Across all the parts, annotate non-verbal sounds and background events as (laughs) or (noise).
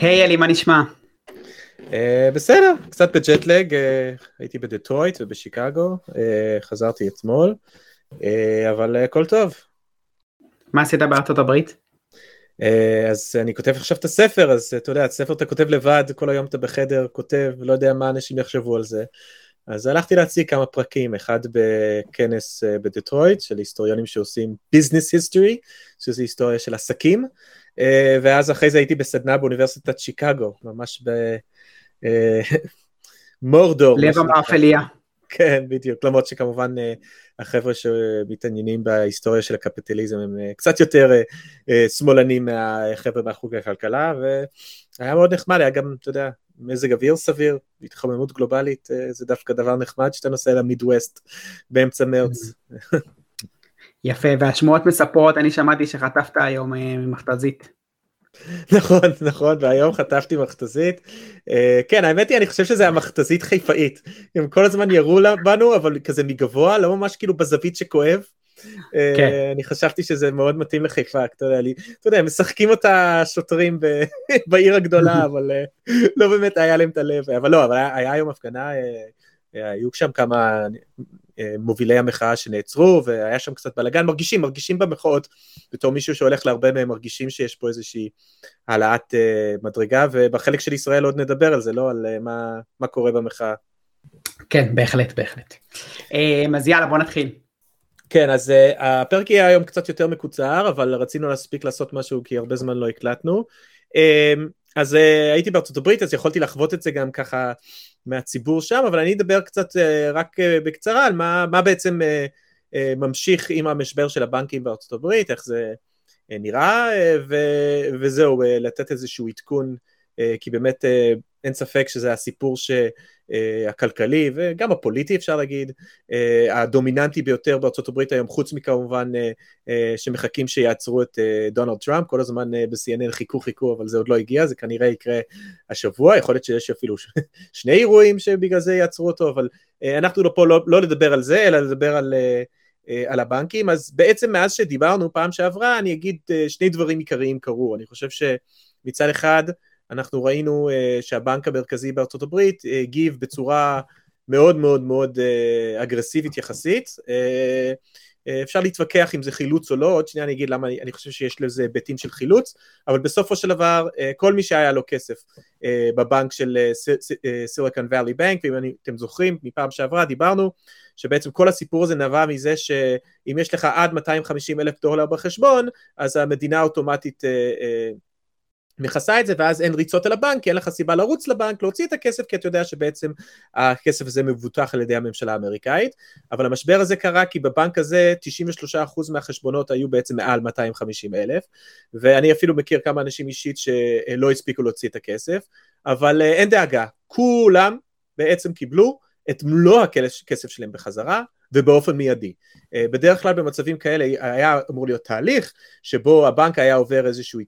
היי אלי, מה נשמע? Uh, בסדר, קצת ב jet lag, uh, הייתי בדטרויט ובשיקגו, uh, חזרתי אתמול, uh, אבל uh, הכל טוב. מה עשית בארצות הברית? Uh, אז אני כותב עכשיו את הספר, אז אתה יודע, את ספר אתה כותב לבד, כל היום אתה בחדר, כותב, לא יודע מה אנשים יחשבו על זה. אז הלכתי להציג כמה פרקים, אחד בכנס uh, בדטרויט של היסטוריונים שעושים business history, שזה היסטוריה של עסקים, uh, ואז אחרי זה הייתי בסדנה באוניברסיטת שיקגו, ממש ב... אה. (laughs) לב המאפליה. כן, בדיוק, למרות שכמובן אה, החבר'ה שמתעניינים בהיסטוריה של הקפיטליזם הם אה, קצת יותר שמאלנים מהחבר'ה מהחוג הכלכלה, והיה מאוד נחמד, היה גם, אתה יודע, מזג אוויר סביר, התחממות גלובלית, זה דווקא דבר נחמד שאתה נוסע למידווסט באמצע מרץ. (laughs) יפה, והשמועות מספרות, אני שמעתי שחטפת היום מכתזית. נכון, נכון, והיום חטפתי מכתזית. אה, כן, האמת היא, אני חושב שזה המכתזית חיפאית. הם כל הזמן ירו בנו, אבל כזה מגבוה, לא ממש כאילו בזווית שכואב. אה, כן. אני חשבתי שזה מאוד מתאים לחיפה, אתה יודע, לי, אתה יודע, משחקים אותה שוטרים (laughs) בעיר הגדולה, (laughs) אבל אה, לא באמת היה להם את הלב. אבל לא, אבל היה היום הפגנה, היו שם כמה מובילי המחאה שנעצרו, והיה שם קצת בלאגן, מרגישים, מרגישים במחאות, בתור מישהו שהולך להרבה מהם, מרגישים שיש פה איזושהי העלאת uh, מדרגה, ובחלק של ישראל עוד נדבר על זה, לא על uh, מה, מה קורה במחאה. כן, בהחלט, בהחלט. Um, אז יאללה, בוא נתחיל. כן, אז uh, הפרק יהיה היום קצת יותר מקוצר, אבל רצינו להספיק לעשות משהו כי הרבה זמן לא הקלטנו. Um, אז uh, הייתי בארצות הברית, אז יכולתי לחוות את זה גם ככה מהציבור שם, אבל אני אדבר קצת uh, רק uh, בקצרה על מה, מה בעצם uh, ממשיך עם המשבר של הבנקים בארצות הברית, איך זה נראה, ו, וזהו, לתת איזשהו עדכון, כי באמת אין ספק שזה הסיפור ש... אה, הכלכלי וגם הפוליטי אפשר להגיד, אה, הדומיננטי ביותר בארצות הברית היום, חוץ מכמובן אה, שמחכים שיעצרו את דונלד טראמפ, כל הזמן ב-CNN חיכו חיכו אבל זה עוד לא הגיע, זה כנראה יקרה השבוע, יכול להיות שיש אפילו (laughs) שני אירועים שבגלל זה יעצרו אותו, אבל אנחנו לא פה לא, לא לדבר על זה, אלא לדבר על... על הבנקים, אז בעצם מאז שדיברנו פעם שעברה, אני אגיד שני דברים עיקריים קרו, אני חושב שמצד אחד, אנחנו ראינו uh, שהבנק המרכזי בארצות הברית uh, הגיב בצורה מאוד מאוד מאוד uh, אגרסיבית יחסית. Uh, אפשר להתווכח אם זה חילוץ או לא, עוד שנייה אני אגיד למה אני, אני חושב שיש לזה היבטים של חילוץ, אבל בסופו של דבר כל מי שהיה לו כסף בבנק של סיליקון ואלי בנק, ואם אתם זוכרים, מפעם שעברה דיברנו שבעצם כל הסיפור הזה נבע מזה שאם יש לך עד 250 אלף דולר בחשבון, אז המדינה אוטומטית מכסה את זה ואז אין ריצות על הבנק כי אין לך סיבה לרוץ לבנק להוציא את הכסף כי אתה יודע שבעצם הכסף הזה מבוטח על ידי הממשלה האמריקאית. אבל המשבר הזה קרה כי בבנק הזה 93% מהחשבונות היו בעצם מעל 250 אלף ואני אפילו מכיר כמה אנשים אישית שלא הספיקו להוציא את הכסף. אבל אה, אין דאגה. כולם בעצם קיבלו את מלוא הכסף שלהם בחזרה ובאופן מיידי. אה, בדרך כלל במצבים כאלה היה אמור להיות תהליך שבו הבנק היה עובר איזשהו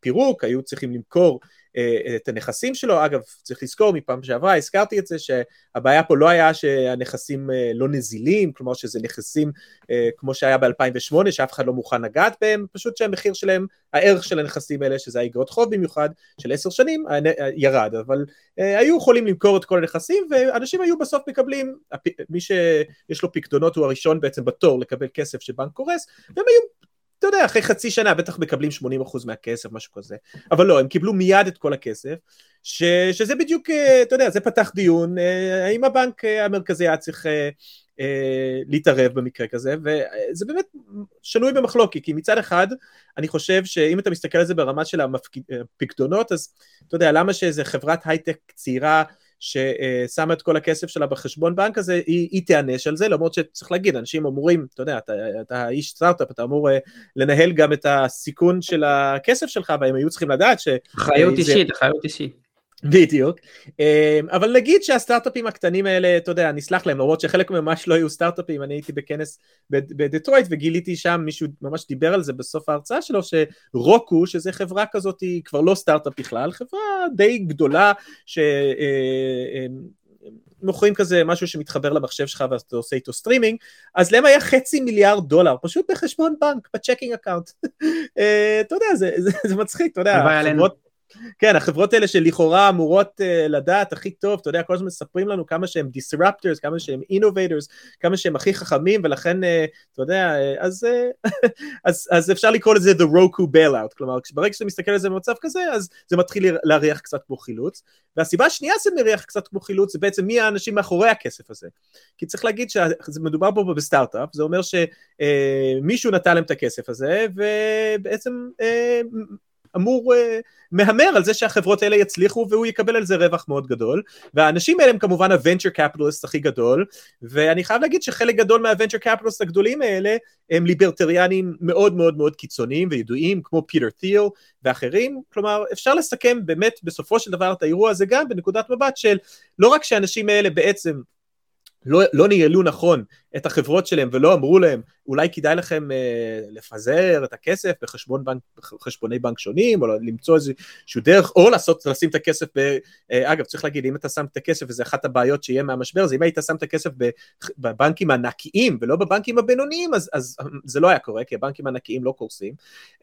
פירוק, היו צריכים למכור אה, את הנכסים שלו, אגב צריך לזכור מפעם שעברה, הזכרתי את זה שהבעיה פה לא היה שהנכסים אה, לא נזילים, כלומר שזה נכסים אה, כמו שהיה ב-2008 שאף אחד לא מוכן לגעת בהם, פשוט שהמחיר שלהם, הערך של הנכסים האלה, שזה האגרות חוב במיוחד, של עשר שנים, ירד, אבל היו יכולים למכור את כל הנכסים ואנשים היו בסוף מקבלים, מי שיש לו פקדונות הוא הראשון בעצם בתור לקבל כסף שבנק קורס, והם היו אתה יודע, אחרי חצי שנה בטח מקבלים 80% מהכסף, משהו כזה. אבל לא, הם קיבלו מיד את כל הכסף, ש, שזה בדיוק, אה, אתה יודע, זה פתח דיון, אה, האם הבנק אה, המרכזי היה צריך להתערב במקרה כזה, וזה באמת שנוי במחלוקת, כי מצד אחד, אני חושב שאם אתה מסתכל על זה ברמה של הפקדונות, אז אתה יודע, למה שאיזה חברת הייטק צעירה ששמה את כל הכסף שלה בחשבון בנק הזה, היא, היא תיענש על זה, למרות שצריך להגיד, אנשים אמורים, אתה יודע, אתה, אתה איש סטארט-אפ, אתה אמור אה, לנהל גם את הסיכון של הכסף שלך, והם היו צריכים לדעת ש... אחריות אישית, אחריות אישית. בדיוק, אמ, אבל נגיד שהסטארט-אפים הקטנים האלה, אתה יודע, נסלח להם, למרות שחלק ממש לא היו סטארט-אפים, אני הייתי בכנס בדטרויט וגיליתי שם, מישהו ממש דיבר על זה בסוף ההרצאה שלו, שרוקו, שזה חברה כזאת, היא כבר לא סטארט-אפ בכלל, חברה די גדולה, ש... אה, אמ, מוכרים כזה משהו שמתחבר למחשב שלך ואתה עושה איתו סטרימינג, אז להם היה חצי מיליארד דולר, פשוט בחשבון בנק, ב checking account. (laughs) אה, אתה יודע, זה, זה, זה מצחיק, אתה יודע, חברות... כן, החברות האלה שלכאורה אמורות uh, לדעת הכי טוב, אתה יודע, כל הזמן מספרים לנו כמה שהם disruptors, כמה שהם innovators, כמה שהם הכי חכמים, ולכן, uh, אתה יודע, uh, אז, uh, (laughs) אז, אז אפשר לקרוא לזה the Roku bailout, כלומר, ברגע שאתה מסתכל על זה במצב כזה, אז זה מתחיל להריח קצת כמו חילוץ. והסיבה השנייה שזה מריח קצת כמו חילוץ, זה בעצם מי האנשים מאחורי הכסף הזה. כי צריך להגיד שמדובר פה בסטארט-אפ, זה אומר שמישהו uh, נתן להם את הכסף הזה, ובעצם uh, אמור, uh, מהמר על זה שהחברות האלה יצליחו והוא יקבל על זה רווח מאוד גדול. והאנשים האלה הם כמובן ה venture capitalist הכי גדול. ואני חייב להגיד שחלק גדול מה venture capitalist הגדולים האלה הם ליברטריאנים מאוד מאוד מאוד קיצוניים וידועים כמו פיטר תיל ואחרים. כלומר אפשר לסכם באמת בסופו של דבר את האירוע הזה גם בנקודת מבט של לא רק שהאנשים האלה בעצם לא, לא ניהלו נכון את החברות שלהם ולא אמרו להם אולי כדאי לכם אה, לפזר את הכסף בחשבון בנק, בחשבוני בנק שונים או למצוא איזשהו דרך או לעשות, לשים את הכסף, ב, אה, אגב צריך להגיד אם אתה שם את הכסף וזה אחת הבעיות שיהיה מהמשבר זה אם היית שם את הכסף בבנקים הענקיים ולא בבנקים הבינוניים אז, אז זה לא היה קורה כי הבנקים הענקיים לא קורסים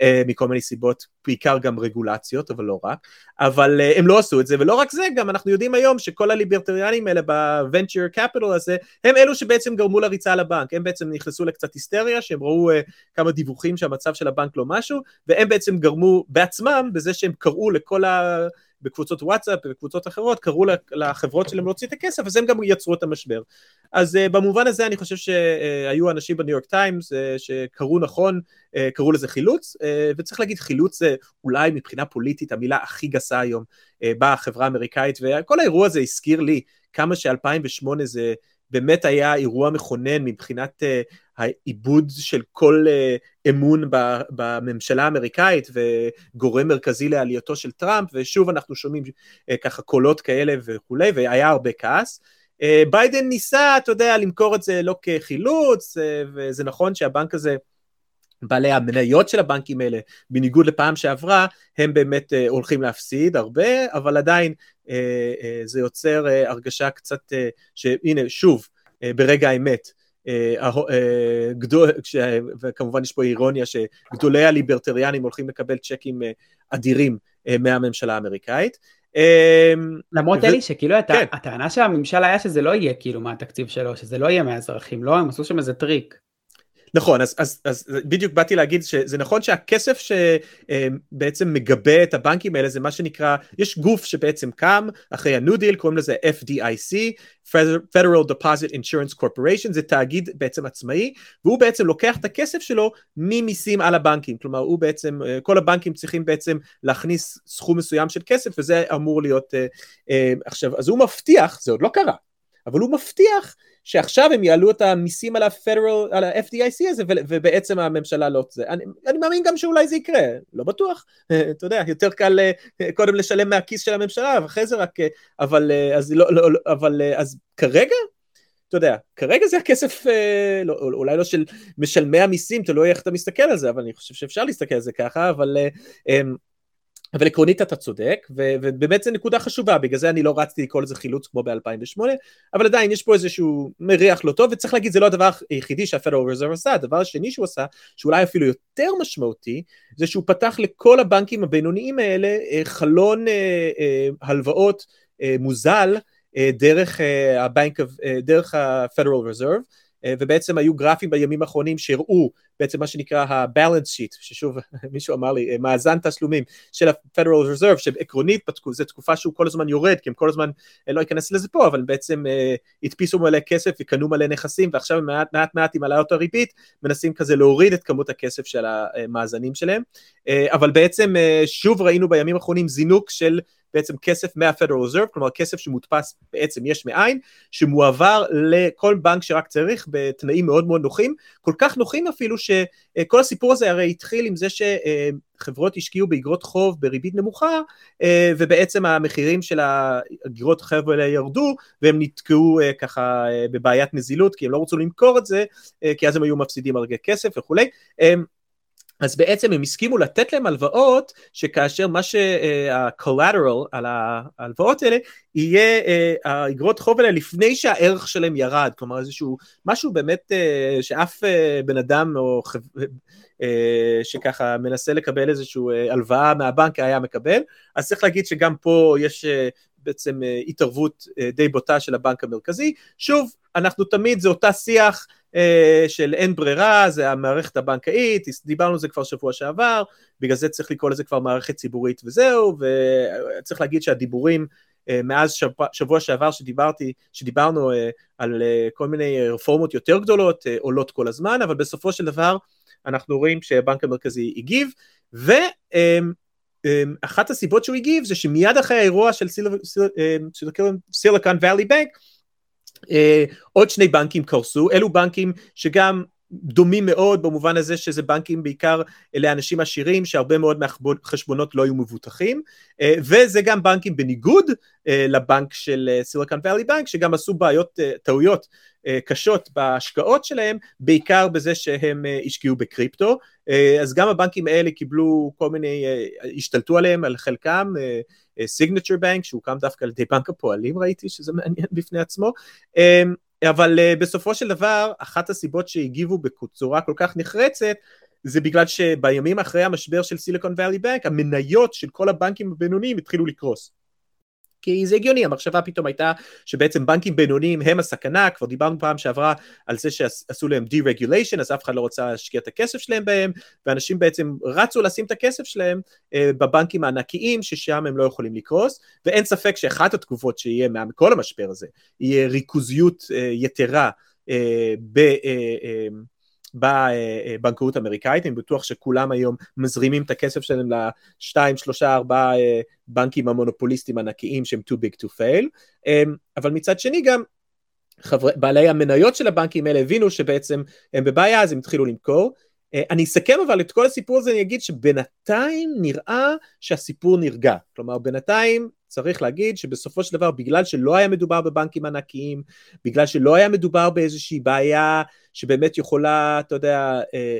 אה, מכל מיני סיבות בעיקר גם רגולציות אבל לא רק. אבל אה, הם לא עשו את זה ולא רק זה גם אנחנו יודעים היום שכל הליברטריאנים האלה בוונצ'ר קפיטל הזה הם אלו שבעצם גרמו לריצה על הבנק, הם בעצם נכנסו לקצת היסטריה, שהם ראו uh, כמה דיווחים שהמצב של הבנק לא משהו, והם בעצם גרמו בעצמם בזה שהם קראו לכל ה... בקבוצות וואטסאפ ובקבוצות אחרות, קראו לחברות שלהם להוציא את הכסף, אז הם גם יצרו את המשבר. אז uh, במובן הזה אני חושב שהיו אנשים בניו יורק טיימס uh, שקראו נכון, uh, קראו לזה חילוץ, uh, וצריך להגיד חילוץ זה אולי מבחינה פוליטית המילה הכי גסה היום uh, בחברה האמריקאית, וכל האירוע הזה הזכיר לי כמה ש-2008 זה באמת היה אירוע מכונן מבחינת uh, העיבוד של כל uh, אמון בממשלה האמריקאית וגורם מרכזי לעלייתו של טראמפ, ושוב אנחנו שומעים uh, ככה קולות כאלה וכולי, והיה הרבה כעס. ביידן ניסה, אתה יודע, למכור את זה לא כחילוץ, וזה נכון שהבנק הזה בעלי המניות של הבנקים האלה, בניגוד לפעם שעברה, הם באמת uh, הולכים להפסיד הרבה, אבל עדיין uh, uh, זה יוצר uh, הרגשה קצת, uh, שהנה, שוב, uh, ברגע האמת, uh, uh, גדול, וכמובן יש פה אירוניה שגדולי הליברטריאנים הולכים לקבל צ'קים uh, אדירים מהממשלה האמריקאית. למרות אלי שכאילו כן. הטענה של הממשל היה שזה לא יהיה כאילו מהתקציב שלו, שזה לא יהיה מהאזרחים, לא? הם עשו שם איזה טריק. נכון, אז, אז, אז בדיוק באתי להגיד שזה נכון שהכסף שבעצם מגבה את הבנקים האלה זה מה שנקרא, יש גוף שבעצם קם אחרי ה-New Deal, קוראים לזה FDIC, Federal Deposit Insurance Corporation, זה תאגיד בעצם עצמאי, והוא בעצם לוקח את הכסף שלו ממיסים על הבנקים, כלומר הוא בעצם, כל הבנקים צריכים בעצם להכניס סכום מסוים של כסף וזה אמור להיות, עכשיו, אז הוא מבטיח, זה עוד לא קרה, אבל הוא מבטיח שעכשיו הם יעלו את המיסים על ה-Federal, על ה-FDIC הזה, ובעצם הממשלה לא... אני, אני מאמין גם שאולי זה יקרה, לא בטוח, (laughs) אתה יודע, יותר קל אה, קודם לשלם מהכיס של הממשלה, ואחרי זה רק... אה, אבל, אה, אז, לא, לא, לא, אבל אז כרגע, אתה יודע, כרגע זה הכסף, לא, אולי לא של משלמי המיסים, תלוי איך אתה מסתכל על זה, אבל אני חושב שאפשר להסתכל על זה ככה, אבל... אבל עקרונית אתה צודק, ו- ובאמת זו נקודה חשובה, בגלל זה אני לא רצתי לקרוא לזה חילוץ כמו ב-2008, אבל עדיין יש פה איזשהו מריח לא טוב, וצריך להגיד זה לא הדבר היחידי שהפדרל רזרב עשה, הדבר השני שהוא עשה, שאולי אפילו יותר משמעותי, זה שהוא פתח לכל הבנקים הבינוניים האלה אה, חלון אה, אה, הלוואות מוזל דרך הבנק, דרך ה-Federal Reserve, ובעצם היו גרפים בימים האחרונים שהראו בעצם מה שנקרא ה-balance sheet, ששוב (laughs) מישהו אמר לי, מאזן תשלומים של ה-Federal Reserve, שעקרונית זו תקופה שהוא כל הזמן יורד, כי הם כל הזמן, לא אכנס לזה פה, אבל בעצם אה, הדפיסו מלא כסף וקנו מלא נכסים, ועכשיו מעט מעט, מעט עם העלאות הריבית, מנסים כזה להוריד את כמות הכסף של המאזנים שלהם, אה, אבל בעצם אה, שוב ראינו בימים האחרונים זינוק של בעצם כסף מה-Federal Reserve, כלומר כסף שמודפס בעצם יש מאין, שמועבר לכל בנק שרק צריך בתנאים מאוד מאוד נוחים, כל כך נוחים אפילו שכל הסיפור הזה הרי התחיל עם זה שחברות השקיעו באגרות חוב בריבית נמוכה, ובעצם המחירים של האגרות חוב האלה ירדו, והם נתקעו ככה בבעיית נזילות, כי הם לא רצו למכור את זה, כי אז הם היו מפסידים הרבה כסף וכולי. אז בעצם הם הסכימו לתת להם הלוואות שכאשר מה שה-collateral על ההלוואות האלה יהיה האגרות חוב האלה לפני שהערך שלהם ירד, כלומר איזשהו משהו באמת שאף בן אדם או שככה מנסה לקבל איזושהי הלוואה מהבנק היה מקבל, אז צריך להגיד שגם פה יש בעצם התערבות די בוטה של הבנק המרכזי. שוב, אנחנו תמיד, זה אותה שיח של אין ברירה, זה המערכת הבנקאית, דיברנו על זה כבר שבוע שעבר, בגלל זה צריך לקרוא לזה כבר מערכת ציבורית וזהו, וצריך להגיד שהדיבורים מאז שבוע, שעבר שדיברתי, שדיברנו על כל מיני רפורמות יותר גדולות עולות כל הזמן, אבל בסופו של דבר אנחנו רואים שהבנק המרכזי הגיב, ואחת הסיבות שהוא הגיב זה שמיד אחרי האירוע של סיליקון ואלי בנק, עוד שני בנקים קרסו, אלו בנקים שגם דומים מאוד במובן הזה שזה בנקים בעיקר לאנשים עשירים שהרבה מאוד מהחשבונות לא היו מבוטחים. וזה גם בנקים בניגוד לבנק של סיליקון ואלי בנק שגם עשו בעיות, טעויות קשות בהשקעות שלהם בעיקר בזה שהם השקיעו בקריפטו. אז גם הבנקים האלה קיבלו כל מיני, השתלטו עליהם על חלקם סיגנצ'ר בנק שהוקם דווקא על ידי בנק הפועלים ראיתי שזה מעניין בפני עצמו. אבל uh, בסופו של דבר אחת הסיבות שהגיבו בצורה כל כך נחרצת זה בגלל שבימים אחרי המשבר של סיליקון ואלי בנק המניות של כל הבנקים הבינוניים התחילו לקרוס כי זה הגיוני, המחשבה פתאום הייתה שבעצם בנקים בינוניים הם הסכנה, כבר דיברנו פעם שעברה על זה שעשו להם deregulation, אז אף אחד לא רוצה להשקיע את הכסף שלהם בהם, ואנשים בעצם רצו לשים את הכסף שלהם אה, בבנקים הענקיים, ששם הם לא יכולים לקרוס, ואין ספק שאחת התגובות שיהיה מכל המשבר הזה, יהיה ריכוזיות אה, יתרה אה, ב... אה, אה, בבנקאות אמריקאית, אני בטוח שכולם היום מזרימים את הכסף שלהם לשתיים, שלושה, ארבעה בנקים המונופוליסטיים ענקיים שהם too big to fail, אמ, אבל מצד שני גם חברי, בעלי המניות של הבנקים האלה הבינו שבעצם הם בבעיה אז הם התחילו למכור. אני אסכם אבל את כל הסיפור הזה אני אגיד שבינתיים נראה שהסיפור נרגע, כלומר בינתיים צריך להגיד שבסופו של דבר בגלל שלא היה מדובר בבנקים ענקיים, בגלל שלא היה מדובר באיזושהי בעיה שבאמת יכולה, אתה יודע, אה,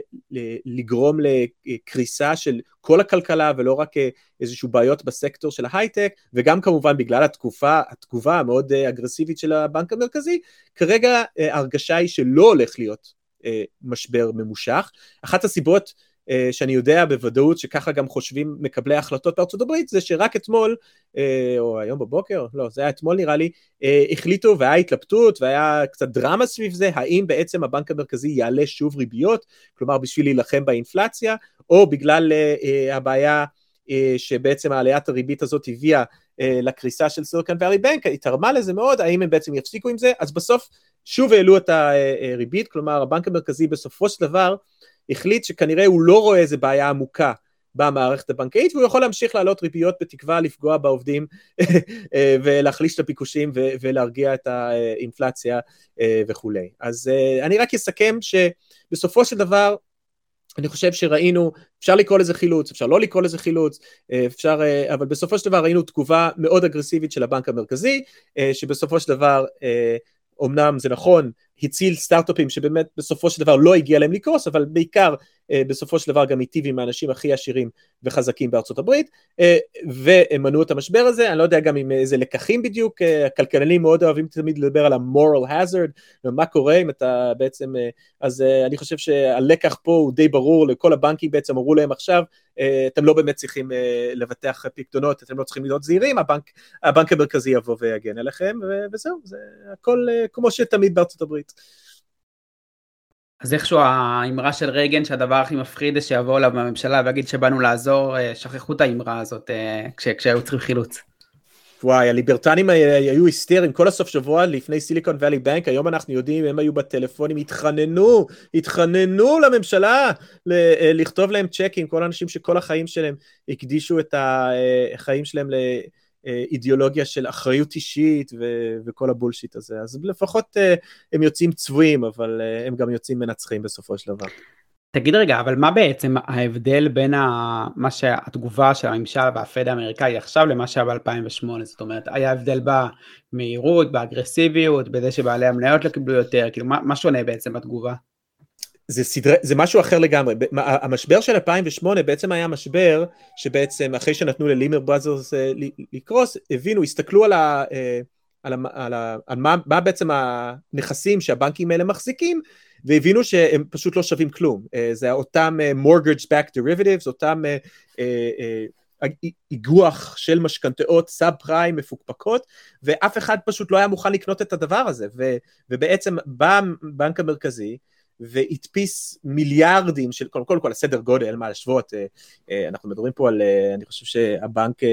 לגרום לקריסה של כל הכלכלה ולא רק אה, איזשהו בעיות בסקטור של ההייטק, וגם כמובן בגלל התקופה, התגובה המאוד אה, אגרסיבית של הבנק המרכזי, כרגע ההרגשה היא שלא הולך להיות משבר ממושך. אחת הסיבות אה, שאני יודע בוודאות שככה גם חושבים מקבלי ההחלטות בארצות הברית, זה שרק אתמול, אה, או היום בבוקר, לא, זה היה אתמול נראה לי, אה, החליטו והיה התלבטות והיה קצת דרמה סביב זה, האם בעצם הבנק המרכזי יעלה שוב ריביות, כלומר בשביל להילחם באינפלציה, או בגלל הבעיה שבעצם העליית הריבית הזאת הביאה לקריסה של סיליקון ואלי בנק, היא תרמה לזה מאוד, האם הם בעצם יפסיקו עם זה, אז בסוף שוב העלו את הריבית, כלומר הבנק המרכזי בסופו של דבר החליט שכנראה הוא לא רואה איזה בעיה עמוקה במערכת הבנקאית והוא יכול להמשיך להעלות ריביות בתקווה לפגוע בעובדים (laughs) אה, ולהחליש את הביקושים ולהרגיע את האינפלציה אה, וכולי. אז אה, אני רק אסכם שבסופו של דבר אני חושב שראינו, אפשר לקרוא לזה חילוץ, אפשר לא לקרוא לזה חילוץ, אפשר, אבל בסופו של דבר ראינו תגובה מאוד אגרסיבית של הבנק המרכזי, שבסופו של דבר אמנם זה נכון, הציל סטארט-אפים שבאמת בסופו של דבר לא הגיע להם לקרוס, אבל בעיקר אה, בסופו של דבר גם היטיב עם האנשים הכי עשירים וחזקים בארצות הברית, אה, והם מנעו את המשבר הזה, אני לא יודע גם עם איזה לקחים בדיוק, אה, הכלכלנים מאוד אוהבים תמיד לדבר על ה-moral hazard, ומה קורה אם אתה בעצם, אז אני חושב שהלקח פה הוא די ברור, לכל הבנקים בעצם אמרו להם עכשיו, אתם לא באמת צריכים לבטח פקדונות, אתם לא צריכים להיות זהירים, הבנק, הבנק המרכזי יבוא ויגן עליכם, וזהו, זה הכל כמו שתמיד בארצות הברית. אז איכשהו האמרה של רייגן שהדבר הכי מפחיד זה שיבואו אליו מהממשלה ויגיד שבאנו לעזור, אה, שכחו את האמרה הזאת אה, כש, כשהיו צריכים חילוץ. וואי, הליברטנים היו היסטריים כל הסוף שבוע לפני סיליקון ואלי בנק, היום אנחנו יודעים, הם היו בטלפונים, התחננו, התחננו לממשלה אה, לכתוב להם צ'קים, כל האנשים שכל החיים שלהם הקדישו את החיים שלהם אידיאולוגיה של אחריות אישית ו- וכל הבולשיט הזה, אז לפחות uh, הם יוצאים צבועים, אבל uh, הם גם יוצאים מנצחים בסופו של דבר. תגיד רגע, אבל מה בעצם ההבדל בין ה... מה שהתגובה של הממשל והפד האמריקאי עכשיו למה שהיה ב-2008? זאת אומרת, היה הבדל במהירות, באגרסיביות, בזה שבעלי המניות לא קיבלו יותר, כאילו מה, מה שונה בעצם בתגובה? זה, סדרי, זה משהו אחר לגמרי. המשבר של 2008 בעצם היה משבר שבעצם אחרי שנתנו ללימר בראזרס אה, לקרוס, הבינו, הסתכלו על, ה, אה, על, על, על מה, מה בעצם הנכסים שהבנקים האלה מחזיקים, והבינו שהם פשוט לא שווים כלום. זה אותם mortgage back derivatives, אותם איגוח של משכנתאות סאב פריים מפוקפקות, ואף אחד פשוט לא היה מוכן לקנות את הדבר הזה, ו, ובעצם בא הבנק המרכזי, והדפיס מיליארדים של, קודם כל, כל הסדר גודל, מה להשוות, אנחנו מדברים פה על, אני חושב שהבנק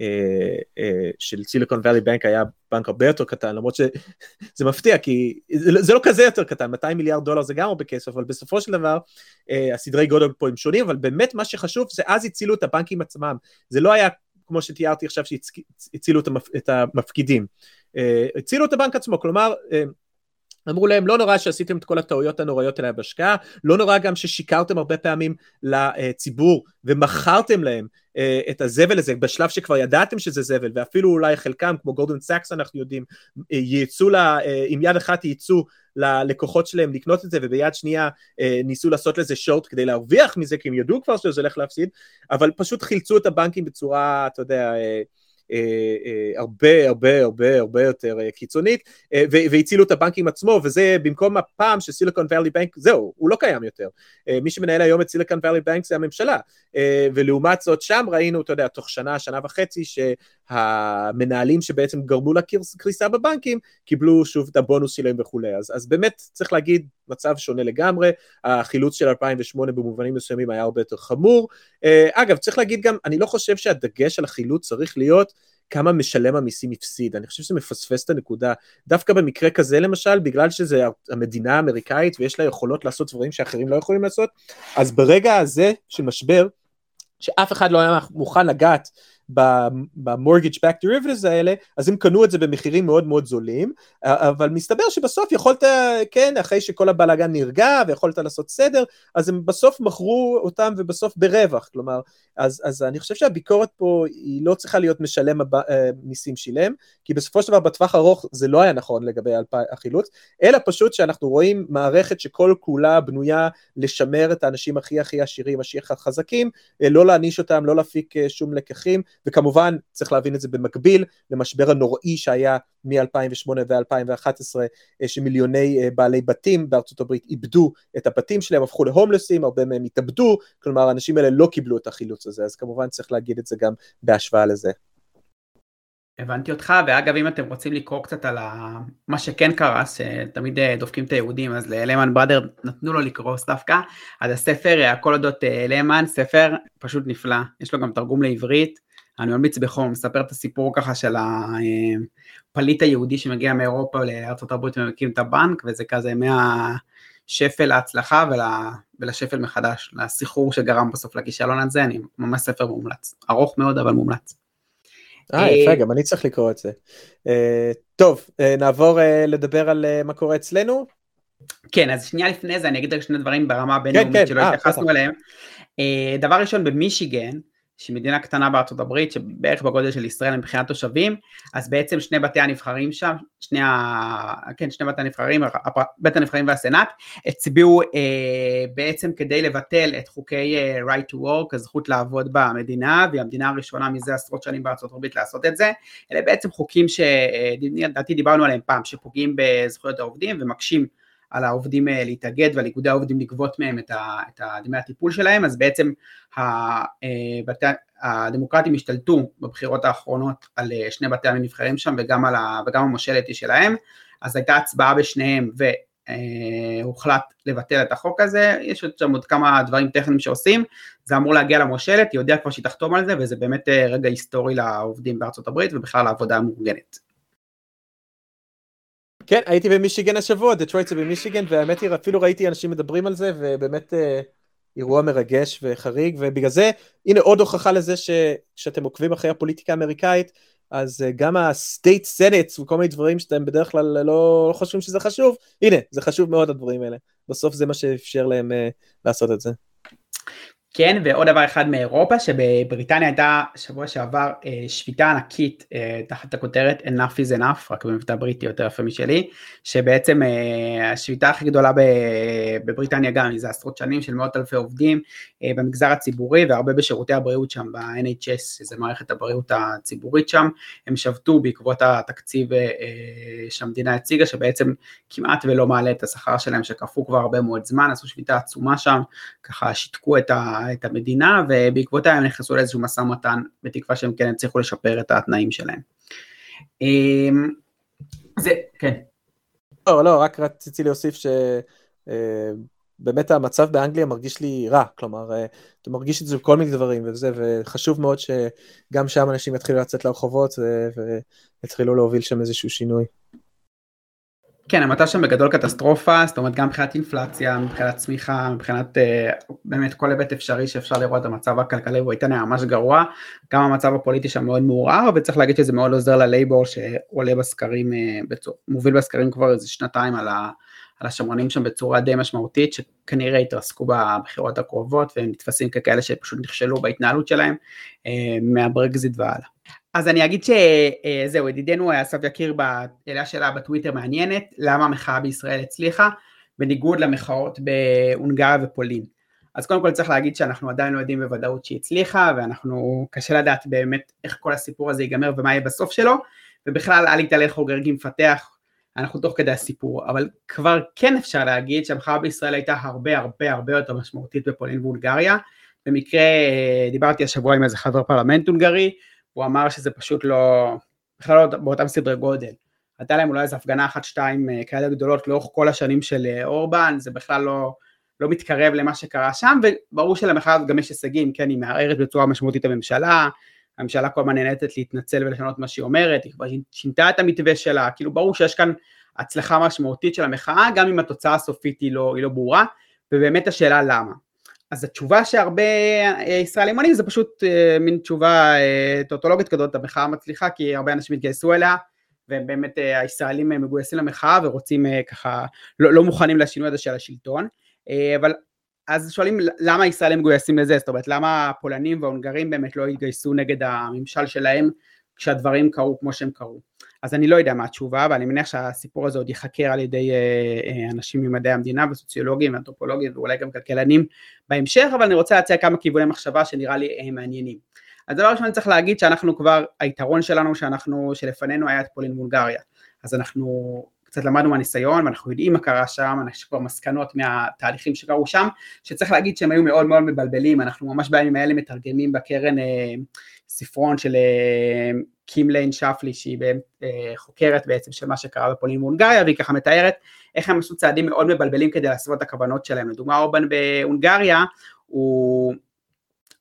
אה, אה, של סיליקון ואלי בנק היה בנק הרבה יותר קטן, למרות שזה מפתיע, כי זה לא כזה יותר קטן, 200 מיליארד דולר זה גם הרבה כסף, אבל בסופו של דבר אה, הסדרי גודל פה הם שונים, אבל באמת מה שחשוב זה אז הצילו את הבנקים עצמם, זה לא היה כמו שתיארתי עכשיו שהצילו את המפקידים, הצילו את הבנק עצמו, כלומר אמרו להם לא נורא שעשיתם את כל הטעויות הנוראיות האלה בהשקעה, לא נורא גם ששיקרתם הרבה פעמים לציבור ומכרתם להם אה, את הזבל הזה בשלב שכבר ידעתם שזה זבל ואפילו אולי חלקם כמו גולדמן סאקס אנחנו יודעים אה, ייצאו לה, אה, עם יד אחת ייעצו ללקוחות שלהם לקנות את זה וביד שנייה ניסו לעשות לזה short כדי להרוויח מזה כי הם ידעו כבר שזה הולך להפסיד אבל פשוט חילצו את הבנקים בצורה אתה יודע הרבה הרבה הרבה הרבה יותר אה, קיצונית והצילו את הבנקים עצמו וזה במקום הפעם שסיליקון ואלי בנק זהו הוא לא קיים יותר. מי שמנהל היום את סיליקון ואלי בנק זה הממשלה. ולעומת זאת שם ראינו אתה יודע תוך שנה שנה וחצי שהמנהלים שבעצם גרמו לקריסה בבנקים קיבלו שוב את הבונוס שלהם וכולי. אז, אז באמת צריך להגיד מצב שונה לגמרי. החילוץ של 2008 במובנים מסוימים היה הרבה יותר חמור. אגב צריך להגיד גם אני לא חושב שהדגש על החילוץ צריך להיות כמה משלם המיסים הפסיד, אני חושב שזה מפספס את הנקודה, דווקא במקרה כזה למשל, בגלל שזה המדינה האמריקאית ויש לה יכולות לעשות דברים שאחרים לא יכולים לעשות, אז ברגע הזה של משבר, שאף אחד לא היה מוכן לגעת במורגג' back derivatives האלה, אז הם קנו את זה במחירים מאוד מאוד זולים, אבל מסתבר שבסוף יכולת, כן, אחרי שכל הבלאגן נרגע ויכולת לעשות סדר, אז הם בסוף מכרו אותם ובסוף ברווח, כלומר, אז, אז אני חושב שהביקורת פה היא לא צריכה להיות משלם אה, מיסים שילם, כי בסופו של דבר בטווח ארוך זה לא היה נכון לגבי החילוץ, אלא פשוט שאנחנו רואים מערכת שכל כולה בנויה לשמר את האנשים הכי הכי עשירים, הכי חזקים, אה, לא להעניש אותם, לא להפיק אה, שום לקחים, וכמובן צריך להבין את זה במקביל למשבר הנוראי שהיה מ-2008 ו-2011 שמיליוני אה, בעלי בתים בארצות הברית איבדו את הבתים שלהם, הפכו להומלסים, הרבה מהם התאבדו, כלומר האנשים האלה לא קיבלו את החילוץ הזה, אז כמובן צריך להגיד את זה גם בהשוואה לזה. הבנתי אותך, ואגב אם אתם רוצים לקרוא קצת על מה שכן קרה, שתמיד אה, דופקים את היהודים, אז ללמן בראדר נתנו לו לקרוא דווקא, אז הספר הכל אודות למן, ספר פשוט נפלא, יש לו גם תרגום לעברית, אני ממליץ בחום, מספר את הסיפור ככה של הפליט היהודי שמגיע מאירופה לארה"ב ומקים את הבנק, וזה כזה מהשפל להצלחה ול, ולשפל מחדש, לסחרור שגרם בסוף לכישלון הזה, אני ממש ספר מומלץ, ארוך מאוד אבל מומלץ. אה, יפה, גם אני צריך לקרוא את זה. אה, טוב, אה, נעבור לדבר על מה קורה אצלנו. כן, אז שנייה לפני זה אני אגיד רק שני דברים ברמה הבינלאומית כן, כן, שלא התייחסנו אליהם. דבר ראשון, במישיגן, שהיא מדינה קטנה בארצות הברית, שבערך בגודל של ישראל מבחינת תושבים, אז בעצם שני בתי הנבחרים שם, שני, ה... כן, שני בתי הנבחרים, בית הנבחרים והסנאט, הצביעו אה, בעצם כדי לבטל את חוקי אה, right to work, הזכות לעבוד במדינה, והיא המדינה הראשונה מזה עשרות שנים בארצות הברית לעשות את זה, אלה בעצם חוקים שלדעתי דיברנו עליהם פעם, שפוגעים בזכויות העובדים ומקשים על העובדים אה, להתאגד ועל איגודי העובדים לגבות מהם את, דמי הטיפול שלהם, אז בעצם אה, הדמוקרטים השתלטו בבחירות האחרונות על אה, שני בתי הנבחרים שם וגם, ה, וגם המושלת היא שלהם, אז הייתה הצבעה בשניהם והוחלט לבטל את החוק הזה, יש עוד שם עוד כמה דברים טכניים שעושים, זה אמור להגיע למושלת, היא הודיעה כבר שהיא תחתום על זה וזה באמת רגע היסטורי לעובדים בארצות הברית ובכלל לעבודה המאורגנת. כן, הייתי במישיגן השבוע, דטרויט זה במישיגן, והאמת היא, אפילו ראיתי אנשים מדברים על זה, ובאמת אה, אירוע מרגש וחריג, ובגלל זה, הנה עוד הוכחה לזה שכשאתם עוקבים אחרי הפוליטיקה האמריקאית, אז אה, גם ה state senates וכל מיני דברים שאתם בדרך כלל לא חושבים שזה חשוב, הנה, זה חשוב מאוד הדברים האלה. בסוף זה מה שאפשר להם אה, לעשות את זה. כן, ועוד דבר אחד מאירופה, שבבריטניה הייתה שבוע שעבר אה, שביתה ענקית אה, תחת הכותרת enough is enough, רק במבטא בריטי יותר יפה משלי, שבעצם אה, השביתה הכי גדולה בבריטניה גם, זה עשרות שנים של מאות אלפי עובדים במגזר הציבורי והרבה בשירותי הבריאות שם, ב-NHS, שזה מערכת הבריאות הציבורית שם, הם שבתו בעקבות התקציב שהמדינה הציגה, שבעצם כמעט ולא מעלה את השכר שלהם, שקפאו כבר הרבה מאוד זמן, עשו שביתה עצומה שם, ככה שיתקו את ה... את המדינה ובעקבותיה הם נכנסו לאיזשהו משא ומתן בתקווה שהם כן יצליחו לשפר את התנאים שלהם. אמ, זה, כן. לא, לא, רק רציתי להוסיף שבאמת אה, המצב באנגליה מרגיש לי רע, כלומר, אה, אתה מרגיש את זה בכל מיני דברים וזה, וחשוב מאוד שגם שם אנשים יתחילו לצאת לרחובות ויתחילו להוביל שם איזשהו שינוי. כן, המצב שם בגדול קטסטרופה, זאת אומרת גם מבחינת אינפלציה, מבחינת צמיחה, מבחינת uh, באמת כל היבט אפשרי שאפשר לראות, המצב הכלכלי בריטניה ממש גרוע, גם המצב הפוליטי שם מאוד מעורער, וצריך להגיד שזה מאוד עוזר ללייבור שעולה בסקרים, uh, בצור, מוביל בסקרים כבר איזה שנתיים על, ה, על השמרנים שם בצורה די משמעותית, שכנראה יתרסקו בבחירות הקרובות, והם נתפסים ככאלה שפשוט נכשלו בהתנהלות שלהם uh, מהברקזיט והלאה. אז אני אגיד שזהו, אה, ידידנו אסף יקיר באלה שלה בטוויטר מעניינת, למה המחאה בישראל הצליחה, בניגוד למחאות בהונגריה ופולין. אז קודם כל צריך להגיד שאנחנו עדיין לא יודעים בוודאות שהיא הצליחה, ואנחנו, קשה לדעת באמת איך כל הסיפור הזה ייגמר ומה יהיה בסוף שלו, ובכלל אל יתהלך חוגרגי מפתח, אנחנו תוך כדי הסיפור, אבל כבר כן אפשר להגיד שהמחאה בישראל הייתה הרבה הרבה הרבה יותר משמעותית בפולין והונגריה, במקרה אה, דיברתי השבוע עם איזה חבר פרלמנט הונגרי, הוא אמר שזה פשוט לא, בכלל לא באותם סדרי גודל. הייתה להם אולי איזו הפגנה אחת שתיים אה, כאלה גדולות לאורך כל השנים של אה, אורבן, זה בכלל לא, לא מתקרב למה שקרה שם, וברור שלמחאה הזאת גם יש הישגים, כן, היא מערערת בצורה משמעותית הממשלה, הממשלה כל הזמן נהנית להתנצל ולשנות מה שהיא אומרת, היא כבר שינתה את המתווה שלה, כאילו ברור שיש כאן הצלחה משמעותית של המחאה, גם אם התוצאה הסופית היא לא, היא לא ברורה, ובאמת השאלה למה. אז התשובה שהרבה אה, ישראלים עונים זה פשוט אה, מין תשובה אה, טוטולוגית כזאת, המחאה מצליחה כי הרבה אנשים התגייסו אליה והם באמת הישראלים מגויסים למחאה ורוצים ככה, לא, לא מוכנים לשינוי הזה של השלטון, אבל אז שואלים למה הישראלים מגויסים לזה, זאת אומרת למה הפולנים וההונגרים באמת לא התגייסו נגד הממשל שלהם כשהדברים קרו כמו שהם קרו. אז אני לא יודע מה התשובה, אבל אני מניח שהסיפור הזה עוד ייחקר על ידי אה, אה, אנשים ממדעי המדינה וסוציולוגים ואנתרופולוגים ואולי גם כלכלנים בהמשך, אבל אני רוצה להציע כמה כיווני מחשבה שנראה לי הם מעניינים. אז דבר ראשון צריך להגיד שאנחנו כבר, היתרון שלנו שאנחנו, שלפנינו היה את פולין בולגריה, אז אנחנו קצת למדנו מהניסיון ואנחנו יודעים מה קרה שם, יש כבר מסקנות מהתהליכים שקרו שם, שצריך להגיד שהם היו מאוד מאוד מבלבלים, אנחנו ממש בימים האלה מתרגמים בקרן אה, ספרון של אה, קים ליין שפלי שהיא אה, חוקרת בעצם של מה שקרה בפולין והונגריה והיא ככה מתארת איך הם עשו צעדים מאוד מבלבלים כדי לעשות את הכוונות שלהם, לדוגמה אורבן בהונגריה הוא,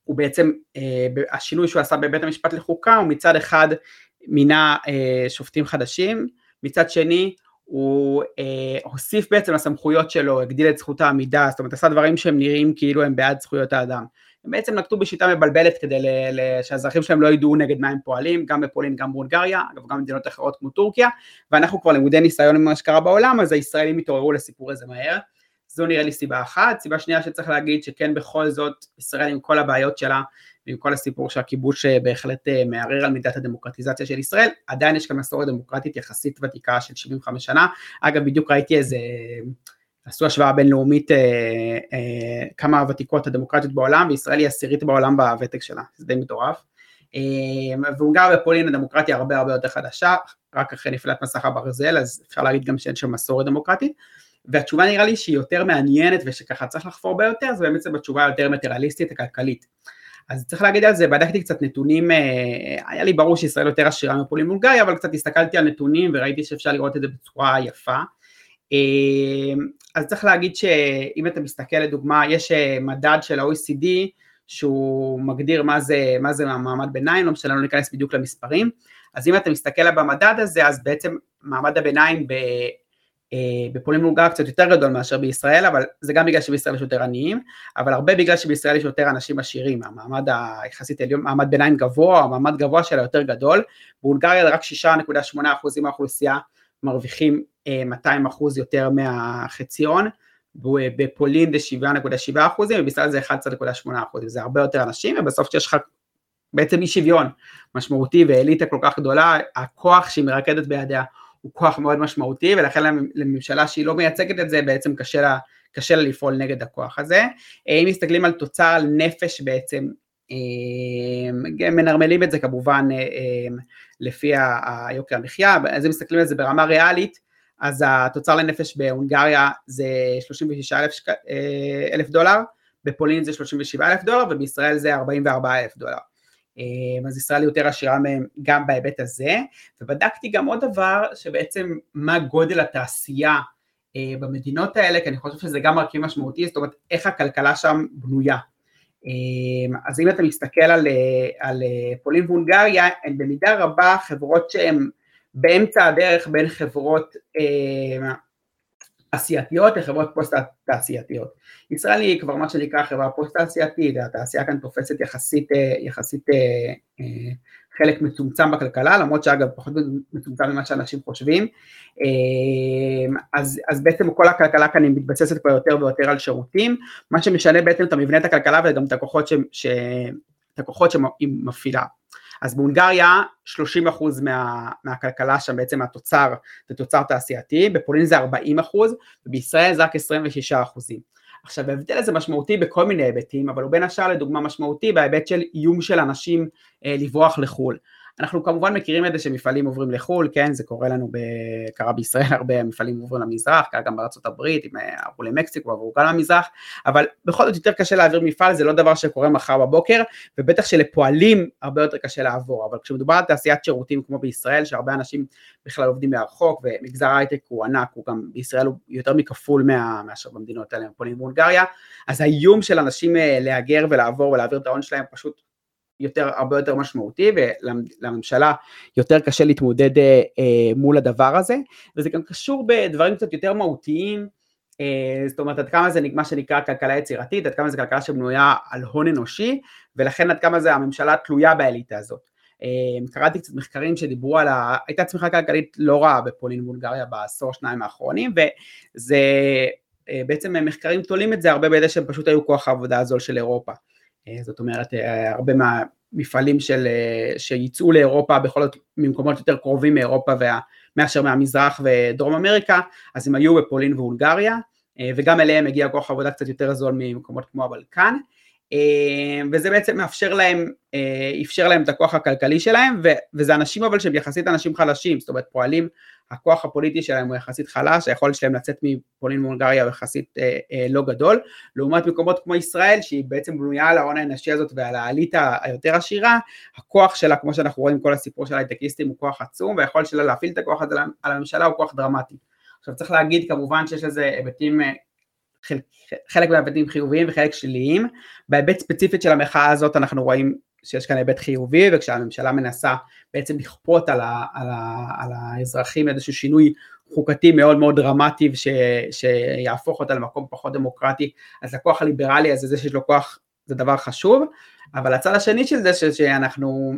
הוא בעצם, אה, השינוי שהוא עשה בבית המשפט לחוקה הוא מצד אחד מינה שופטים חדשים, מצד שני הוא אה, הוסיף בעצם לסמכויות שלו, הגדיל את זכות העמידה, זאת אומרת עשה דברים שהם נראים כאילו הם בעד זכויות האדם. הם בעצם נקטו בשיטה מבלבלת כדי שהאזרחים שלהם לא ידעו נגד מה הם פועלים, גם בפולין, גם בהונגריה, אגב גם במדינות אחרות כמו טורקיה, ואנחנו כבר למודי ניסיון עם מה שקרה בעולם, אז הישראלים התעוררו לסיפור הזה מהר. זו נראה לי סיבה אחת. סיבה שנייה שצריך להגיד שכן בכל זאת ישראל עם כל הבעיות שלה ועם כל הסיפור שהכיבוש אה, בהחלט אה, מערער על מידת הדמוקרטיזציה של ישראל, עדיין יש כאן מסורת דמוקרטית יחסית ותיקה של 75 שנה. אגב בדיוק ראיתי איזה עשו השוואה בינלאומית אה, אה, כמה הוותיקות הדמוקרטיות בעולם, וישראל היא עשירית בעולם בוותק שלה, זה די מטורף. אה, והונגריה ופולין הדמוקרטיה הרבה הרבה יותר חדשה, רק אחרי נפילת מסך הברזל, אז אפשר להגיד גם שאין שם מסורת דמוקרטית. והתשובה נראה לי שהיא יותר מעניינת ושככה צריך לחפור בה יותר, זה באמת בתשובה היותר מטריאליסטית הכלכלית. אז צריך להגיד על זה, בדקתי קצת נתונים, אה, היה לי ברור שישראל יותר עשירה מפולין והונגריה, אבל קצת הסתכלתי על נתונים וראיתי שאפשר לראות את זה בצורה יפה. אמ, אז צריך להגיד שאם אתה מסתכל לדוגמה, יש אה, מדד של ה-OECD שהוא מגדיר מה זה, מה זה מעמד ביניים, לא משנה, לא ניכנס בדיוק למספרים, אז אם אתה מסתכל במדד הזה, אז בעצם מעמד הביניים אה, בפולין מולגר קצת יותר גדול מאשר בישראל, אבל זה גם בגלל שבישראל יש יותר עניים, אבל הרבה בגלל שבישראל יש יותר אנשים עשירים, המעמד היחסית עליון, מעמד ביניים גבוה, המעמד גבוה שלה יותר גדול, בהונגריה רק 6.8% מהאוכלוסייה מרוויחים 200 אה, אחוז יותר מהחציון, בפולין זה 7.7 אחוזים ובישראל זה 11.8 אחוזים, זה הרבה יותר אנשים ובסוף כשיש לך בעצם אי שוויון משמעותי ואליטה כל כך גדולה, הכוח שהיא מרקדת בידיה הוא כוח מאוד משמעותי ולכן לממשלה שהיא לא מייצגת את זה בעצם קשה לה, קשה לה לפעול נגד הכוח הזה. אם מסתכלים על תוצר נפש בעצם, אה, מנרמלים את זה כמובן אה, אה, לפי היוקר המחיה, אז אם מסתכלים על זה ברמה ריאלית, אז התוצר לנפש בהונגריה זה 36 אלף, אלף דולר, בפולין זה 37 אלף דולר ובישראל זה 44 אלף דולר. אז ישראל יותר עשירה מהם גם בהיבט הזה, ובדקתי גם עוד דבר שבעצם מה גודל התעשייה במדינות האלה, כי אני חושב שזה גם מרכיב משמעותי, זאת אומרת איך הכלכלה שם בנויה. אז אם אתה מסתכל על, על פולין והונגריה, הן במידה רבה חברות שהן באמצע הדרך בין חברות תעשייתיות לחברות פוסט תעשייתיות. ישראל היא כבר מה שנקרא חברה פוסט תעשייתית, התעשייה כאן תופסת יחסית, יחסית חלק מצומצם בכלכלה, למרות שאגב פחות מצומצם ממה שאנשים חושבים, אז, אז בעצם כל הכלכלה כאן היא מתבססת כבר יותר ויותר על שירותים, מה שמשנה בעצם את המבנה את הכלכלה וגם את הכוחות, ש, ש, את הכוחות שהיא מפעילה. אז בהונגריה 30% מה, מהכלכלה שם בעצם מהתוצר זה תוצר תעשייתי, בפולין זה 40% ובישראל זה רק 26%. עכשיו ההבדל הזה משמעותי בכל מיני היבטים, אבל הוא בין השאר לדוגמה משמעותי בהיבט של איום של אנשים אה, לברוח לחו"ל. אנחנו כמובן מכירים את זה שמפעלים עוברים לחו"ל, כן, זה קורה לנו, ב... קרה בישראל, הרבה מפעלים עוברים למזרח, קרה גם בארצות הברית, אם אה, עברו למקסיקו, עברו גם למזרח, אבל בכל זאת יותר קשה להעביר מפעל, זה לא דבר שקורה מחר בבוקר, ובטח שלפועלים הרבה יותר קשה לעבור, אבל כשמדובר על תעשיית שירותים כמו בישראל, שהרבה אנשים בכלל עובדים מהרחוק, ומגזר ההייטק הוא ענק, הוא גם בישראל הוא יותר מכפול מה... מאשר במדינות האלה, פולין והונגריה, אז האיום של אנשים אה, להגר ולעבור ולהעביר את ההון שלהם פשוט יותר, הרבה יותר משמעותי ולממשלה יותר קשה להתמודד אה, אה, מול הדבר הזה וזה גם קשור בדברים קצת יותר מהותיים אה, זאת אומרת עד כמה זה מה שנקרא כלכלה יצירתית, עד כמה זה כלכלה שבנויה על הון אנושי ולכן עד כמה זה הממשלה תלויה באליטה הזאת. קראתי קצת מחקרים שדיברו על ה... הייתה צמיחה כלכלית לא רעה בפולין ובולגריה בעשור שניים האחרונים וזה בעצם מחקרים תולים את זה הרבה בידי שהם פשוט היו כוח העבודה הזול של אירופה. אה, זאת אומרת אה, הרבה מהמפעלים של, אה, שייצאו לאירופה בכל זאת ממקומות יותר קרובים מאירופה וה, מאשר מהמזרח ודרום אמריקה אז הם היו בפולין והונגריה וגם אליהם הגיע כוח עבודה קצת יותר זול ממקומות כמו הבלקן וזה בעצם מאפשר להם, אפשר להם את הכוח הכלכלי שלהם וזה אנשים אבל שהם יחסית אנשים חלשים, זאת אומרת פועלים הכוח הפוליטי שלהם הוא יחסית חלש, היכולת שלהם לצאת מפולין והונגריה הוא יחסית אה, אה, לא גדול, לעומת מקומות כמו ישראל שהיא בעצם בנויה על ההון האנשי הזאת ועל האליטה היותר עשירה, הכוח שלה כמו שאנחנו רואים כל הסיפור של הייטקיסטים הוא כוח עצום והיכולת שלה להפעיל את הכוח הזה על הממשלה הוא כוח דרמטי. עכשיו צריך להגיד כמובן שיש לזה היבטים אה, חלק, חלק מההיבטים חיוביים וחלק שליליים, בהיבט ספציפית של המחאה הזאת אנחנו רואים שיש כאן היבט חיובי וכשהממשלה מנסה בעצם לכפות על, ה, על, ה, על האזרחים איזשהו שינוי חוקתי מאוד מאוד דרמטי ש, שיהפוך אותה למקום פחות דמוקרטי אז הכוח הליברלי הזה זה שיש לו כוח זה דבר חשוב. אבל הצד השני של זה שאנחנו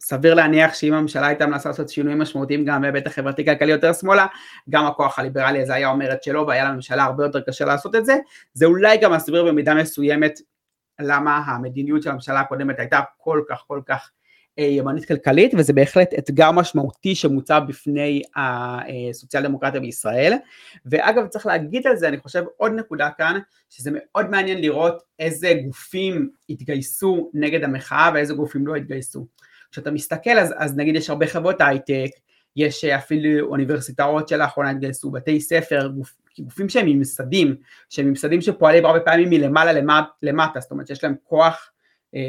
סביר להניח שאם הממשלה הייתה מנסה לעשות שינויים משמעותיים גם בהיבט החברתי כלכלי יותר שמאלה, גם הכוח הליברלי הזה היה אומר את שלו והיה לממשלה הרבה יותר קשה לעשות את זה, זה אולי גם מסביר במידה מסוימת למה המדיניות של הממשלה הקודמת הייתה כל כך כל כך אה, ימנית כלכלית וזה בהחלט אתגר משמעותי שמוצב בפני הסוציאל דמוקרטיה בישראל. ואגב צריך להגיד על זה אני חושב עוד נקודה כאן שזה מאוד מעניין לראות איזה גופים התגייסו נגד המחאה ואיזה גופים לא התגייסו כשאתה מסתכל אז, אז נגיד יש הרבה חברות הייטק יש אפילו אוניברסיטאות שלאחרונה התגייסו, בתי ספר, גופ, גופים שהם ממסדים, שהם ממסדים שפועלים הרבה פעמים מלמעלה למט, למטה, זאת אומרת שיש להם כוח, אה,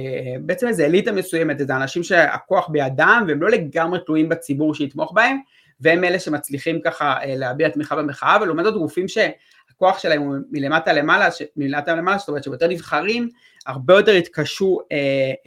בעצם איזה אליטה מסוימת, זה אנשים שהכוח בידם והם לא לגמרי תלויים בציבור שיתמוך בהם, והם אלה שמצליחים ככה אה, להביע תמיכה במחאה, ולעומת זאת גופים שהכוח שלהם הוא מלמטה למעלה, ש, מלמטה למעלה, זאת אומרת שיותר נבחרים, הרבה יותר יתקשו אה,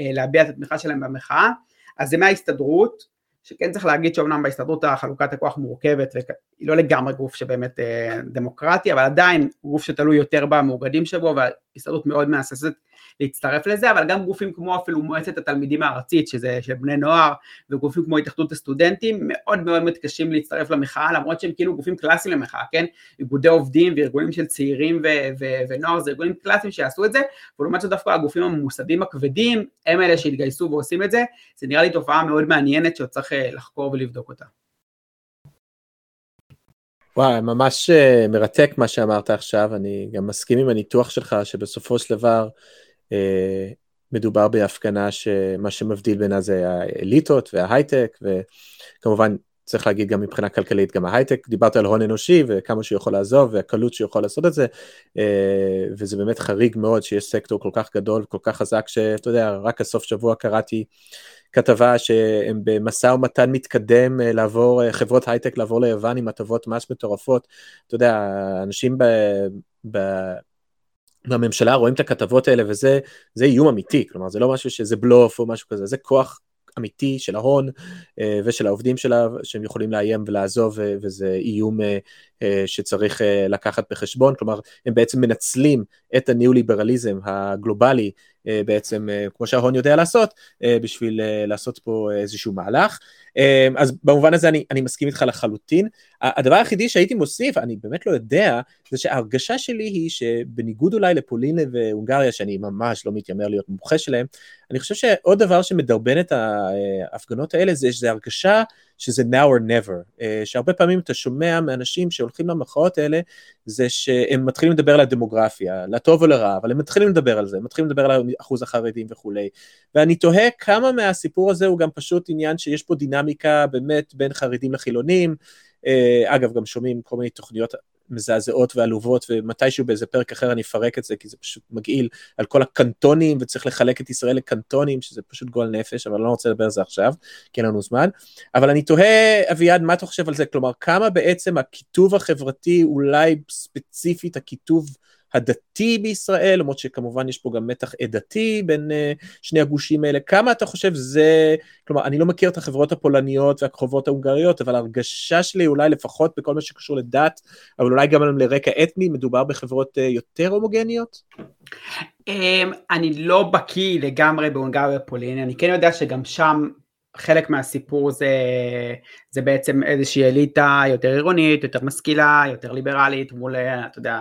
אה, להביע את התמיכה שלהם במחאה, אז זה מההסתדרות, שכן צריך להגיד שאומנם בהסתדרות החלוקת הכוח מורכבת והיא לא לגמרי גוף שבאמת אה, דמוקרטי אבל עדיין גוף שתלוי יותר במאוגדים שבו וההסתדרות מאוד מהססת להצטרף לזה, אבל גם גופים כמו אפילו מועצת התלמידים הארצית, שזה של בני נוער, וגופים כמו התאחדות הסטודנטים, מאוד מאוד מתקשים להצטרף למחאה, למרות שהם כאילו גופים קלאסיים למחאה, כן? איגודי עובדים וארגונים של צעירים ו- ו- ונוער זה ארגונים קלאסיים שיעשו את זה, ולעומת זאת דווקא הגופים הממוסדים הכבדים, הם אלה שהתגייסו ועושים את זה, זה נראה לי תופעה מאוד מעניינת שעוד צריך אה, לחקור ולבדוק אותה. וואי, ממש אה, מרתק מה שאמרת עכשיו, אני גם מסכים עם הניתוח שלך שבסופו של דבר מדובר בהפגנה שמה שמבדיל בינה זה האליטות וההייטק, וכמובן צריך להגיד גם מבחינה כלכלית, גם ההייטק, דיברת על הון אנושי וכמה שהוא יכול לעזוב והקלות שהוא יכול לעשות את זה, אה, וזה באמת חריג מאוד שיש סקטור כל כך גדול, כל כך חזק, שאתה יודע, רק הסוף שבוע קראתי כתבה שהם במשא ומתן מתקדם אה, לעבור, אה, חברות הייטק לעבור ליוון עם הטבות מס מטורפות. אתה יודע, אנשים ב... ב... בממשלה רואים את הכתבות האלה וזה איום אמיתי, כלומר זה לא משהו שזה בלוף או משהו כזה, זה כוח אמיתי של ההון אה, ושל העובדים שלה שהם יכולים לאיים ולעזוב וזה איום שצריך לקחת בחשבון, כלומר הם בעצם מנצלים את הניאו-ליברליזם הגלובלי בעצם, כמו שההון יודע לעשות, בשביל לעשות פה איזשהו מהלך. אז במובן הזה אני, אני מסכים איתך לחלוטין. הדבר היחידי שהייתי מוסיף, אני באמת לא יודע, זה שההרגשה שלי היא שבניגוד אולי לפולין והונגריה, שאני ממש לא מתיימר להיות מומחה שלהם, אני חושב שעוד דבר שמדרבן את ההפגנות האלה זה שזה הרגשה שזה now or never, uh, שהרבה פעמים אתה שומע מאנשים שהולכים למחאות האלה, זה שהם מתחילים לדבר על הדמוגרפיה, לטוב או לרע, אבל הם מתחילים לדבר על זה, הם מתחילים לדבר על אחוז החרדים וכולי, ואני תוהה כמה מהסיפור הזה הוא גם פשוט עניין שיש פה דינמיקה באמת בין חרדים לחילונים, uh, אגב גם שומעים כל מיני תוכניות מזעזעות ועלובות, ומתישהו באיזה פרק אחר אני אפרק את זה, כי זה פשוט מגעיל על כל הקנטונים, וצריך לחלק את ישראל לקנטונים, שזה פשוט גועל נפש, אבל אני לא רוצה לדבר על זה עכשיו, כי אין לנו זמן. אבל אני תוהה, אביעד, מה אתה חושב על זה? כלומר, כמה בעצם הקיטוב החברתי, אולי ספציפית הקיטוב הדתי בישראל, למרות שכמובן יש פה גם מתח עדתי בין uh, שני הגושים האלה. כמה אתה חושב זה, כלומר, אני לא מכיר את החברות הפולניות והקרובות ההונגריות, אבל ההרגשה שלי אולי לפחות בכל מה שקשור לדת, אבל אולי גם לרקע אתני, מדובר בחברות uh, יותר הומוגניות? Um, אני לא בקיא לגמרי בהונגריה ופולין, אני כן יודע שגם שם חלק מהסיפור זה, זה בעצם איזושהי אליטה יותר עירונית, יותר משכילה, יותר ליברלית, מול, אתה יודע,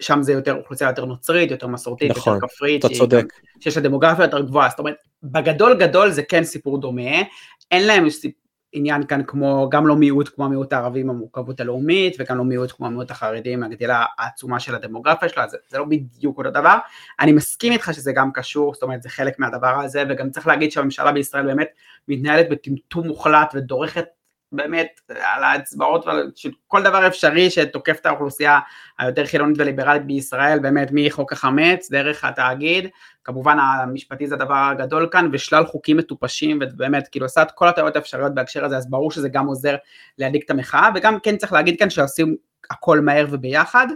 שם זה יותר אוכלוסייה יותר נוצרית, יותר מסורתית, נכון, יותר כפרית, אתה צודק. שיש לה דמוגרפיה יותר גבוהה, זאת אומרת, בגדול גדול זה כן סיפור דומה, אין להם עניין כאן כמו, גם לא מיעוט כמו המיעוט הערבי עם המורכבות הלאומית, וגם לא מיעוט כמו המיעוט החרדי עם הגדילה העצומה של הדמוגרפיה שלה, זה, זה לא בדיוק אותו דבר. אני מסכים איתך שזה גם קשור, זאת אומרת זה חלק מהדבר הזה, וגם צריך להגיד שהממשלה בישראל באמת מתנהלת בטמטום מוחלט ודורכת באמת על האצבעות של כל דבר אפשרי שתוקף את האוכלוסייה היותר חילונית וליברלית בישראל, באמת מחוק החמץ, דרך התאגיד, כמובן המשפטי זה הדבר הגדול כאן, ושלל חוקים מטופשים, ובאמת כאילו עושה את כל הטעויות האפשריות בהקשר הזה, אז ברור שזה גם עוזר להדליק את המחאה, וגם כן צריך להגיד כאן שעושים הכל מהר וביחד.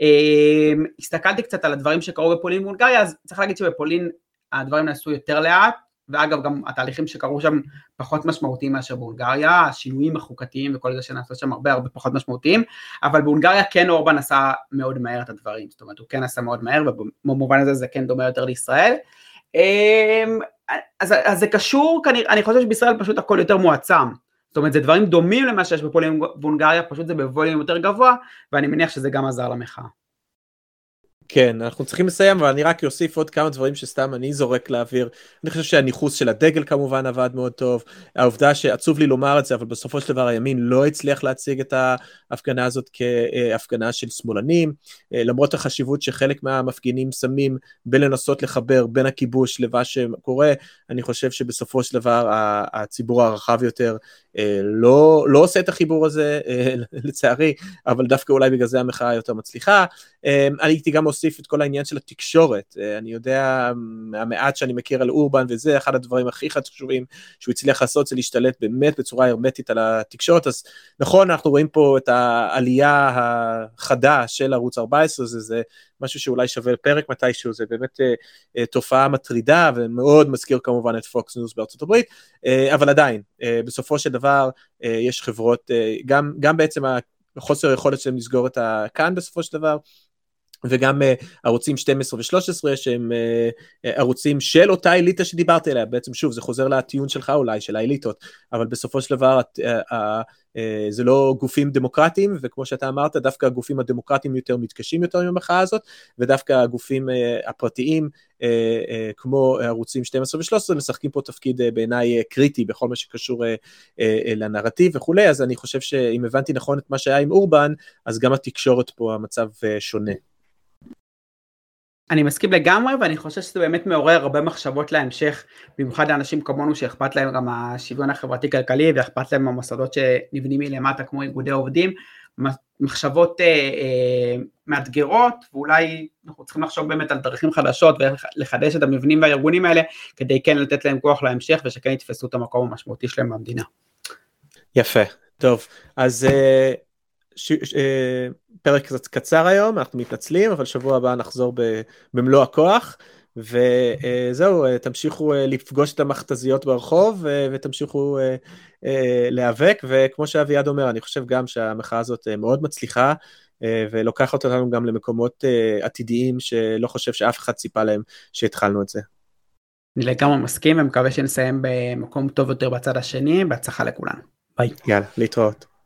אמ, הסתכלתי קצת על הדברים שקרו בפולין ובולגריה, אז צריך להגיד שבפולין הדברים נעשו יותר לאט, ואגב גם התהליכים שקרו שם פחות משמעותיים מאשר בהונגריה, השינויים החוקתיים וכל זה שנעשו שם הרבה הרבה פחות משמעותיים, אבל בהונגריה כן אורבן עשה מאוד מהר את הדברים, זאת אומרת הוא כן עשה מאוד מהר ובמובן הזה זה כן דומה יותר לישראל. אמ, אז, אז זה קשור, כנראה, אני חושב שבישראל פשוט הכל יותר מועצם, זאת אומרת זה דברים דומים למה שיש בפולין ובהונגריה, פשוט זה בווליום יותר גבוה, ואני מניח שזה גם עזר למחאה. כן, אנחנו צריכים לסיים, אבל אני רק אוסיף עוד כמה דברים שסתם אני זורק לאוויר. אני חושב שהניכוס של הדגל כמובן עבד מאוד טוב. העובדה שעצוב לי לומר את זה, אבל בסופו של דבר הימין לא הצליח להציג את ההפגנה הזאת כהפגנה של שמאלנים, למרות החשיבות שחלק מהמפגינים שמים בלנסות לחבר בין הכיבוש למה שקורה, אני חושב שבסופו של דבר הציבור הרחב יותר לא, לא עושה את החיבור הזה, לצערי, אבל דווקא אולי בגלל זה המחאה יותר מצליחה. אני הייתי גם להוסיף את כל העניין של התקשורת. אה, אני יודע מהמעט שאני מכיר על אורבן וזה, אחד הדברים הכי חשובים שהוא הצליח לעשות זה להשתלט באמת בצורה הרמטית על התקשורת. אז נכון, אנחנו רואים פה את העלייה החדה של ערוץ 14, זה, זה משהו שאולי שווה פרק מתישהו, זה באמת אה, אה, תופעה מטרידה ומאוד מזכיר כמובן את פוקס ניוס בארצות הברית, אה, אבל עדיין, אה, בסופו של דבר אה, יש חברות, אה, גם, גם בעצם החוסר היכולת שלהם לסגור את הכאן בסופו של דבר, וגם uh, ערוצים 12 ו-13 שהם uh, ערוצים של אותה אליטה שדיברתי עליה, בעצם שוב זה חוזר לטיעון שלך אולי, של האליטות, אבל בסופו של דבר uh, uh, uh, זה לא גופים דמוקרטיים, וכמו שאתה אמרת, דווקא הגופים הדמוקרטיים יותר מתקשים יותר עם המחאה הזאת, ודווקא הגופים uh, הפרטיים, uh, uh, כמו ערוצים 12 ו-13, משחקים פה תפקיד uh, בעיניי uh, קריטי בכל מה שקשור uh, uh, uh, לנרטיב וכולי, אז אני חושב שאם הבנתי נכון את מה שהיה עם אורבן, אז גם התקשורת פה המצב uh, שונה. אני מסכים לגמרי ואני חושב שזה באמת מעורר הרבה מחשבות להמשך, במיוחד לאנשים כמונו שאכפת להם גם השוויון החברתי כלכלי ואכפת להם המוסדות שנבנים מלמטה כמו איגודי עובדים, מחשבות אה, אה, מאתגרות ואולי אנחנו צריכים לחשוב באמת על דרכים חדשות ולחדש את המבנים והארגונים האלה כדי כן לתת להם כוח להמשך ושכן יתפסו את המקום המשמעותי שלהם במדינה. יפה, טוב, אז אה, ש, ש, אה, פרק קצת קצר היום, אנחנו מתנצלים, אבל שבוע הבא נחזור במלוא הכוח. וזהו, אה, תמשיכו אה, לפגוש את המכתזיות ברחוב ותמשיכו להיאבק, וכמו שאביעד אומר, אני חושב גם שהמחאה הזאת מאוד מצליחה ולוקחת אותנו גם למקומות עתידיים שלא חושב שאף אחד ציפה להם שהתחלנו את זה. אני לגמרי מסכים ומקווה שנסיים במקום טוב יותר בצד השני, בהצלחה לכולנו. ביי. יאללה, להתראות.